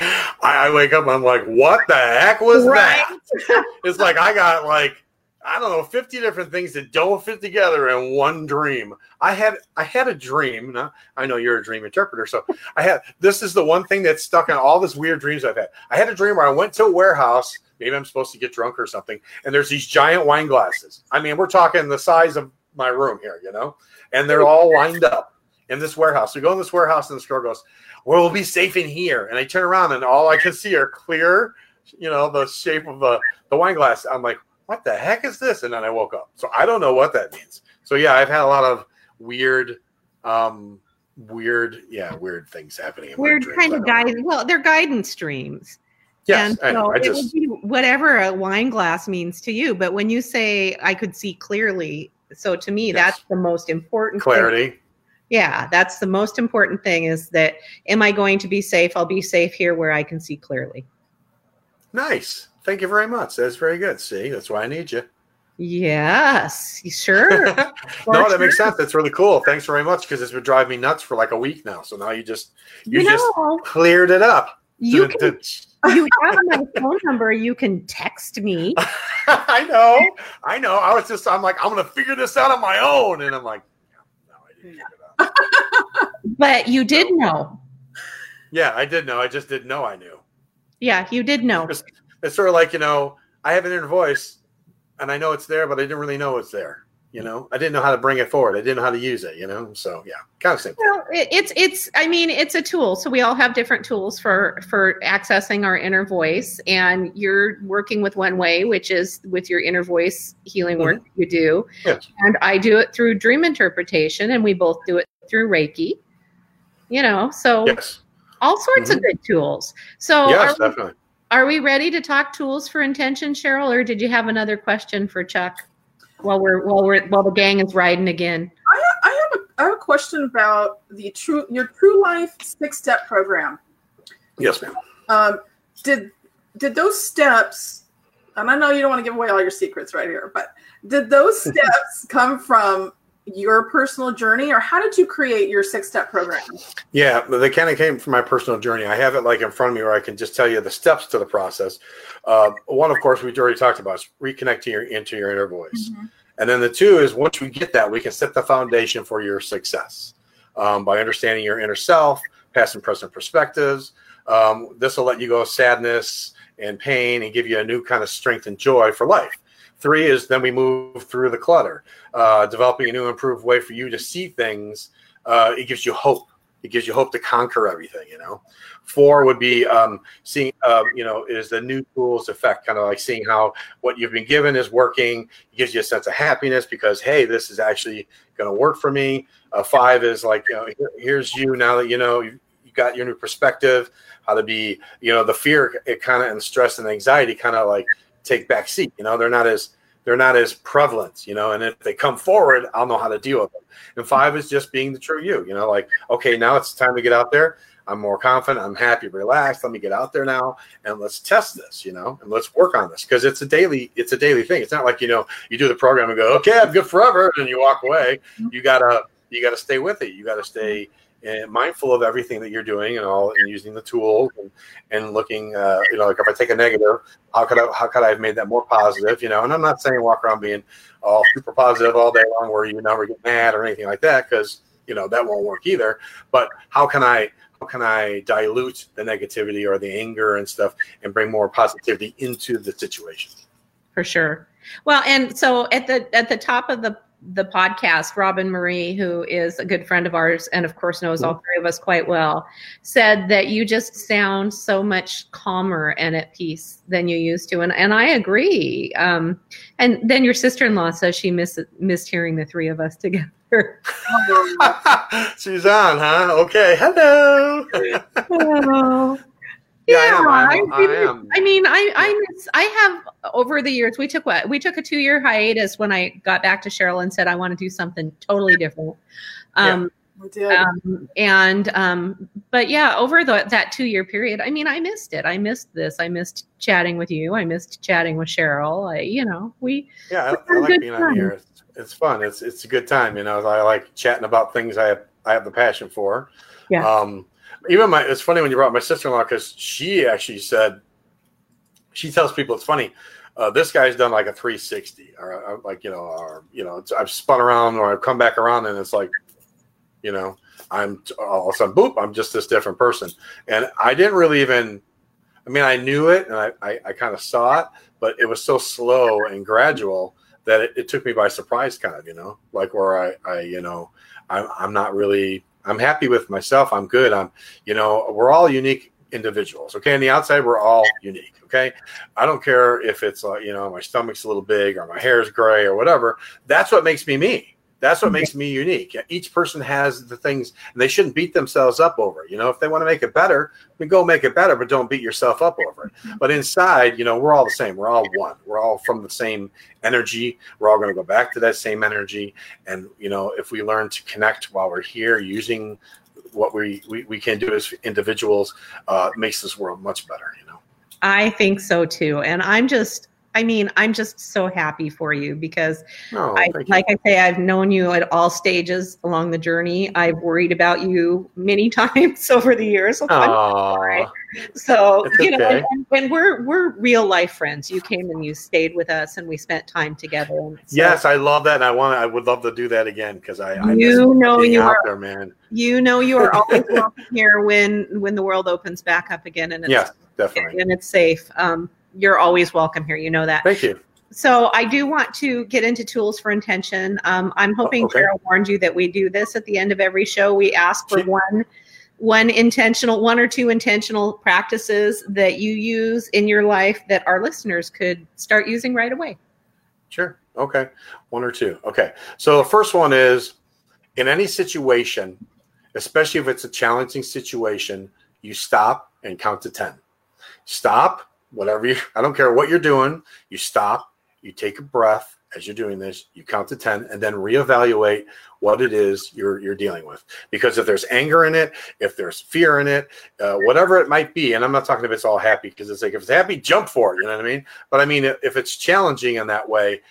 I, I, wake up, I'm like, what the heck was right? that? it's like I got like I don't know, 50 different things that don't fit together in one dream. I had I had a dream. Now, I know you're a dream interpreter, so I had this is the one thing that's stuck in all these weird dreams I've had. I had a dream where I went to a warehouse. Maybe I'm supposed to get drunk or something, and there's these giant wine glasses. I mean, we're talking the size of my room here, you know, and they're all lined up in this warehouse. We go in this warehouse, and the store goes, "Well, we'll be safe in here." And I turn around, and all I can see are clear, you know, the shape of the the wine glass. I'm like, what the heck is this? And then I woke up. So I don't know what that means. So yeah, I've had a lot of weird, um, weird, yeah, weird things happening. weird kind of guidance. Well, they're guidance streams. Yes, and so I, I just, it would be whatever a wine glass means to you. But when you say I could see clearly, so to me, yes. that's the most important clarity. Thing. Yeah, that's the most important thing is that am I going to be safe? I'll be safe here where I can see clearly. Nice. Thank you very much. That's very good. See, that's why I need you. Yes, sure. no, that makes sense. That's really cool. Thanks very much because it's been driving me nuts for like a week now. So now you just you, you just cleared it up. You can, you have my phone number. You can text me. I know. I know. I was just I'm like I'm gonna figure this out on my own, and I'm like, no, I didn't figure it out. but you did know. Yeah, I did know. I just didn't know I knew. Yeah, you did know it's sort of like you know I have an inner voice, and I know it's there, but I didn't really know it's there. You know, I didn't know how to bring it forward. I didn't know how to use it. You know, so yeah, kind of same. Well, it's it's. I mean, it's a tool. So we all have different tools for for accessing our inner voice, and you're working with one way, which is with your inner voice healing work mm-hmm. you do. Yes. And I do it through dream interpretation, and we both do it through Reiki. You know, so yes. all sorts mm-hmm. of good tools. So yes, definitely are we ready to talk tools for intention, Cheryl, or did you have another question for Chuck while we're while we're while the gang is riding again? I, I have a I have a question about the true your True Life six step program. Yes, ma'am. Um, did did those steps? And I know you don't want to give away all your secrets right here, but did those steps come from your personal journey or how did you create your six step program? Yeah they kind of came from my personal journey. I have it like in front of me where i can just tell you the steps to the process. Uh, one of course we've already talked about is reconnecting your, into your inner voice. Mm-hmm. and then the two is once we get that we can set the foundation for your success um, by understanding your inner self past and present perspectives. Um, this will let you go sadness and pain and give you a new kind of strength and joy for life Three is then we move through the clutter, uh, developing a new improved way for you to see things. Uh, it gives you hope. It gives you hope to conquer everything. You know. Four would be um, seeing, uh, you know, is the new tools effect, kind of like seeing how what you've been given is working. It gives you a sense of happiness because hey, this is actually going to work for me. Uh, five is like, you know, here, here's you now that you know you got your new perspective, how to be, you know, the fear, it kind of and stress and anxiety kind of like take back seat. You know, they're not as they're not as prevalent, you know, and if they come forward, I'll know how to deal with them. And five is just being the true you, you know, like, okay, now it's time to get out there. I'm more confident. I'm happy, relaxed. Let me get out there now and let's test this, you know, and let's work on this because it's a daily, it's a daily thing. It's not like, you know, you do the program and go, okay, I'm good forever. And you walk away. Mm-hmm. You gotta, you got to stay with it. You got to stay mindful of everything that you're doing and all, and using the tools and, and looking. Uh, you know, like if I take a negative, how could I how could I have made that more positive? You know, and I'm not saying walk around being all super positive all day long, where you never get mad or anything like that, because you know that won't work either. But how can I how can I dilute the negativity or the anger and stuff and bring more positivity into the situation? For sure. Well, and so at the at the top of the the podcast, Robin Marie, who is a good friend of ours and of course knows all three of us quite well, said that you just sound so much calmer and at peace than you used to. And and I agree. Um, and then your sister in law says she miss, missed hearing the three of us together. Suzanne, huh? Okay. Hello. Hello. Yeah, I am. I I, am. I am. I mean, I I miss, I have over the years. We took what we took a two year hiatus when I got back to Cheryl and said I want to do something totally different. Um, We did. um, and um, but yeah, over the, that two year period, I mean, I missed it. I missed this. I missed chatting with you. I missed chatting with Cheryl. I, you know, we Yeah, I, I, like being time. on here. It's, it's fun. It's it's a good time. You know, I like chatting about things I have I have the passion for. Yeah. Um, even my it's funny when you brought my sister in law because she actually said she tells people it's funny. Uh, this guy's done like a 360 or uh, like you know or you know I've spun around or I've come back around and it's like you know I'm all of a sudden boop I'm just this different person and I didn't really even I mean I knew it and I I, I kind of saw it but it was so slow and gradual that it, it took me by surprise kind of you know like where i i you know I'm, I'm not really i'm happy with myself. I'm good. I'm you know we're all unique individuals okay? On the outside we're all unique okay? I don't care if it's uh, you know my stomach's a little big or my hair's gray or whatever. That's what makes me me that's what makes me unique each person has the things and they shouldn't beat themselves up over you know if they want to make it better then go make it better but don't beat yourself up over it but inside, you know, we're all the same. We're all one. We're all from the same energy. We're all going to go back to that same energy. And, you know, if we learn to connect while we're here using what we, we, we can do as individuals, uh, makes this world much better, you know. I think so too. And I'm just, I mean, I'm just so happy for you because No, I, Oh, you. like I say, I've known you at all stages along the journey. I've worried about you many times over the years. Aw, sorry. so It's you know, okay. and, and we're we're real life friends. You came and you stayed with us, and we spent time together. So yes, I love that. And I want I would love to do that again because I, I you know you are there, man. you know you are always welcome here when when the world opens back up again, and it's Yes, definitely. and it's safe. Um, you're always welcome here. You know that. Thank you. So I do want to get into tools for intention. Um, I'm hoping okay. Carol warned you that we do this at the end of every show. We ask for one one intentional one or two intentional practices that you use in your life that our listeners could start using right away. Sure. Okay. One or two. Okay. So the first one is in any situation, especially if it's a challenging situation, you stop and count to 10. Stop, whatever you, I don't care what you're doing, you stop, you take a breath as you're doing this, you count to 10, and then reevaluate what it is you're, you're dealing with. Because if there's anger in it, if there's fear in it, uh, whatever it might be, and I'm not talking if it's all happy, because it's like if it's happy, jump for it, you know what I mean? But I mean, if it's challenging in that way,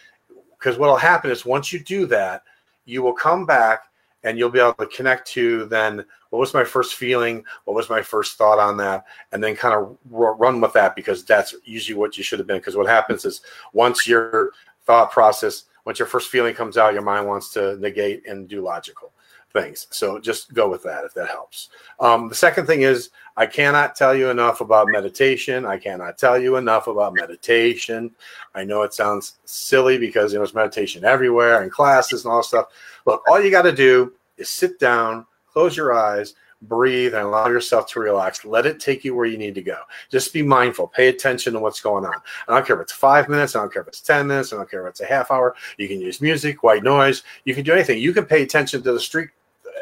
because what will happen is once you do that, you will come back and you'll be able to connect to then what was my first feeling, what was my first thought on that, and then kind of r- run with that because that's usually what you should have been. Because what happens is once your thought process, once your first feeling comes out, your mind wants to negate and do logical things. So just go with that if that helps. Um, the second thing is I cannot tell you enough about meditation. I cannot tell you enough about meditation. I know it sounds silly because you know, there's meditation everywhere and classes and all stuff. Look, all you got to do is sit down, close your eyes, breathe, and allow yourself to relax. Let it take you where you need to go. Just be mindful. Pay attention to what's going on. I don't care if it's five minutes. I don't care if it's 10 minutes. I don't care if it's a half hour. You can use music, white noise. You can do anything. You can pay attention to the street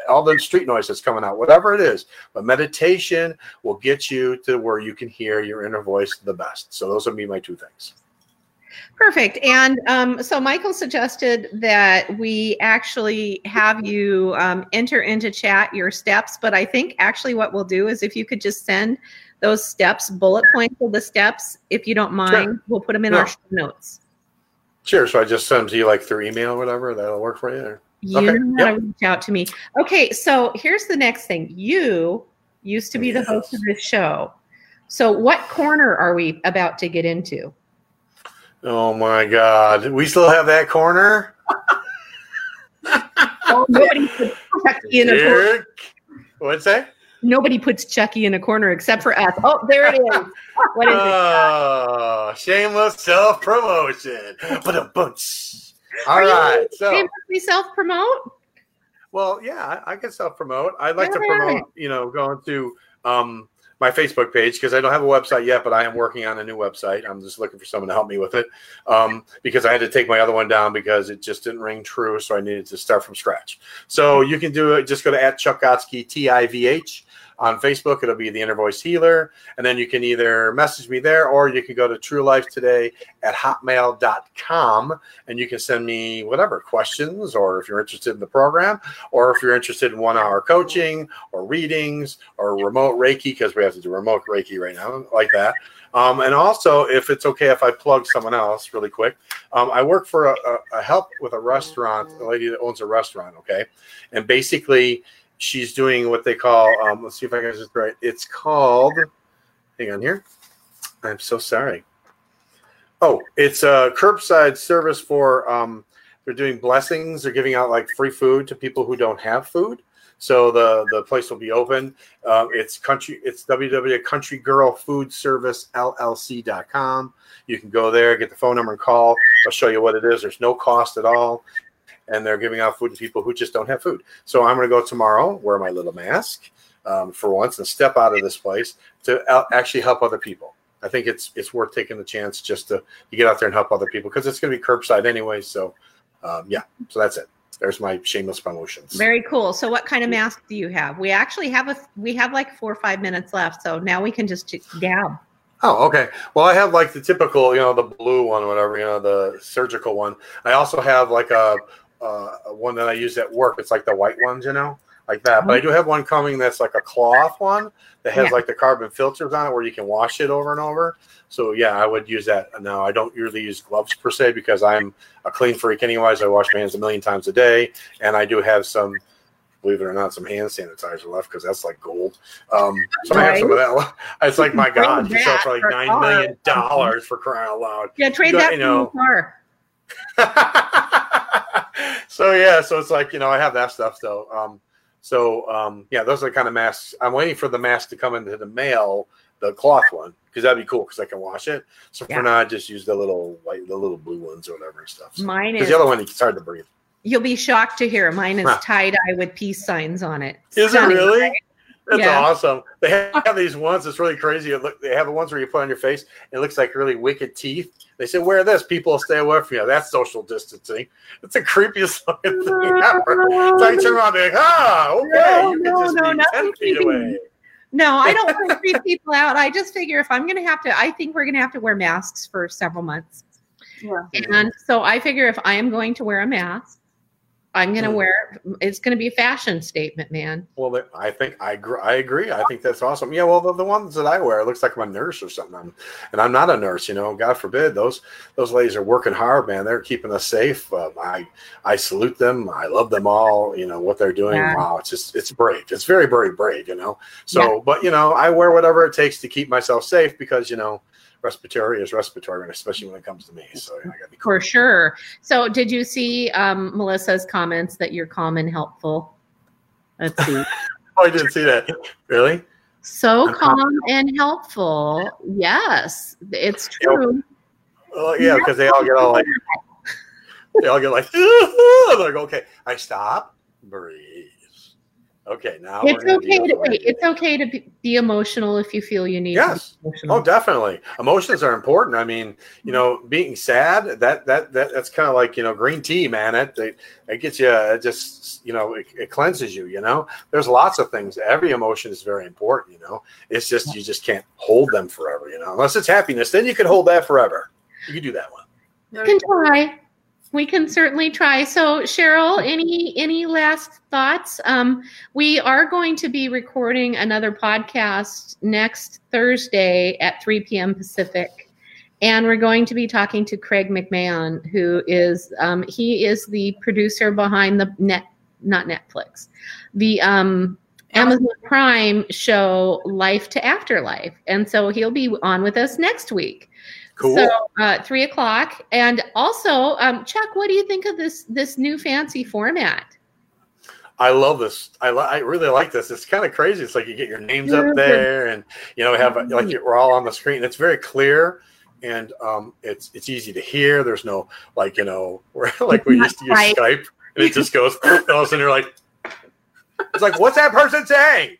all the street noise that's coming out, whatever it is. But meditation will get you to where you can hear your inner voice the best. So those would be my two things. Perfect. And um, so Michael suggested that we actually have you um, enter into chat your steps. But I think actually what we'll do is if you could just send those steps, bullet points of the steps, if you don't mind, we'll put them in Yeah. our show notes. Sure. So I just send them to you like through email or whatever. That'll work for you. Or? You Okay, to reach out to me. Okay, so here's the next thing. You used to be the host of this show. So what corner are we about to get into? Oh my God. We still have that corner? Nobody puts Chucky in a corner. What's that? Nobody puts Chucky in a corner except for us. Oh, there it is. What is it? Oh, shameless self promotion. But a bunch. All right. So, shamelessly self-promote? well, yeah, I, I can self promote. I'd like to All right. promote, you know, going to um, my Facebook page because I don't have a website yet, but I am working on a new website. I'm just looking for someone to help me with it um, because I had to take my other one down because it just didn't ring true. So I needed to start from scratch. So you can do it. Just go to at Chuck Gotsky, T I V H. On Facebook, it'll be the Inner Voice Healer. And then you can either message me there or you can go to True Life Today at hotmail.com and you can send me whatever questions or if you're interested in the program or if you're interested in one hour coaching or readings or remote Reiki, because we have to do remote Reiki right now, like that. Um, and also, if it's okay if I plug someone else really quick, um, I work for a, a, a help with a restaurant, a lady that owns a restaurant, okay? And basically, she's doing what they call, um, let's see if I can get this right. It's called, hang on here. I'm so sorry. Oh, it's a curbside service for, um, they're doing blessings. They're giving out like free food to people who don't have food. So the the place will be open. Uh, it's country. It's www.countrygirlfoodservicellc.com. You can go there, get the phone number, and call. I'll show you what it is. There's no cost at all, and they're giving out food to people who just don't have food. So I'm going to go tomorrow, wear my little mask um, for once, and step out of this place to out- actually help other people. I think it's it's worth taking the chance just to, to get out there and help other people because it's going to be curbside anyway. So um, yeah, so that's it. There's my shameless promotions. Very cool. So what kind of mask do you have? We actually have a we have like four or five minutes left. So now we can just gab. Oh, okay. Well, I have like the typical, you know, the blue one, or whatever, you know, the surgical one. I also have like a, uh, one that I use at work. It's like the white ones, you know, like that. But I do have one coming that's like a cloth one that has Yeah. like the carbon filters on it where you can wash it over and over. So yeah, I would use that. Now I don't usually use gloves per se because I'm a clean freak. Anyways, I wash my hands a million times a day, and I do have some. Believe it or not, some hand sanitizer left because that's like gold. Um, so I have some of that. left. It's like my God, you sell for like for nine car. million dollars for crying out loud. Yeah, trade Go- that you for know. your car. so yeah, so it's like you know I have that stuff though. Um, so um, yeah, those are the kind of masks. I'm waiting for the mask to come into the mail, the cloth one, because that'd be cool because I can wash it. So Yeah. for now, I just use the little white, the little blue ones or whatever and stuff. Mine is. the other one, it's hard to breathe. You'll be shocked to hear mine is Huh. tie dye with peace signs on it. Is it really? right? That's Yeah. awesome. They have these ones. It's really crazy. Look, they have the ones where you put on your face. It looks like really wicked teeth. They say, "Wear this. People will stay away from you." That's social distancing. It's the creepiest fucking thing ever. So I turn around and be like, "Ah, okay, No, you can no, just no, be nothing ten feet creepy. away." No, I don't want to creep people out. I just figure if I'm going to have to, I think we're going to have to wear masks for several months. Yeah. And so I figure if I am going to wear a mask, I'm going to Mm. wear, it's going to be a fashion statement, man. Well, I think I agree. I agree. I think that's awesome. Yeah. Well, the, the ones that I wear, it looks like I'm a nurse or something. I'm, and I'm not a nurse. You know, God forbid. Those those ladies are working hard, man. They're keeping us safe. Um, I I salute them. I love them all. You know what they're doing. Yeah. Wow, it's just it's brave. It's very very brave. You know. So, Yeah. but you know, I wear whatever it takes to keep myself safe because you know, respiratory is respiratory, and especially when it comes to me. So I gotta be For sure. So did you see um, Melissa's comments that you're calm and helpful? Let's see. Oh, I didn't see that. Really? So I'm calm. calm and helpful. Yes, it's true. Well, yeah, because they all get all like they all get like they're like, okay, I stop, breathe. Okay, now we're It's okay to wait. It's okay to be, be emotional if you feel you need Yes. to be. Oh, definitely. Emotions are important. I mean, you mm-hmm. know, being sad that that that that's kind of like you know green tea, man. It it, it gets you. It just you know it, it cleanses you. You know, there's lots of things. Every emotion is very important. You know, it's just you just can't hold them forever. You know, unless it's happiness, then you can hold that forever. You can do that one. There We you can try. We can certainly try. So, Cheryl, any any last thoughts? Um, we are going to be recording another podcast next Thursday at 3 p.m. Pacific, and we're going to be talking to Craig McMahon, who is um, he is the producer behind the net not Netflix, the um, Amazon Prime show Life to Afterlife, and so he'll be on with us next week. Cool. So uh, three o'clock, and also um, Chuck, what do you think of this this new fancy format? I love this. I, li- I really like this. It's kind of crazy. It's like you get your names up there, and you know, we have like we're all on the screen. It's very clear, and um, it's it's easy to hear. There's no like you know, we're like we used to use Skype, and it just goes. all of a sudden, you're like, it's like, what's that person saying?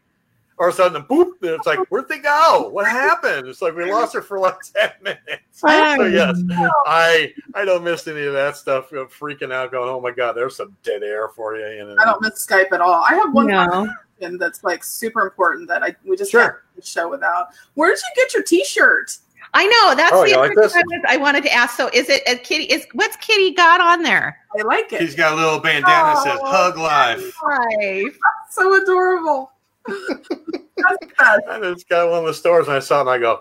Or sudden, boop, and it's like, where'd they go? What happened? It's like we lost her for like ten minutes. So yes, I I don't miss any of that stuff. you know, freaking out, going, oh my god, there's some dead air for you. You know? I don't miss Skype at all. I have one No. question that's like super important that I we just Sure. can't show without. Where did you get your T-shirt? I know that's Oh, the other like I, was- I wanted to ask. So, is it a kitty? Is what's Kitty got on there? I like it. He's got a little bandana that says Oh, "Hug Life." Life. so adorable. That's the best. I just got one of the stores and I saw it and I go,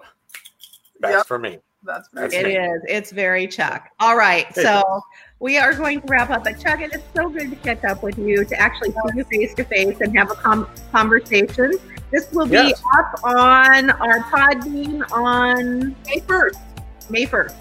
that's Yep. for me. That's very That's It me. is. It's very Chuck. All right. Hey, So we are going to wrap up. But Chuck, it is so good to catch up with you, to actually see you face to face and have a com- conversation. This will be Yes. up on our Podbean on May first. May 1st.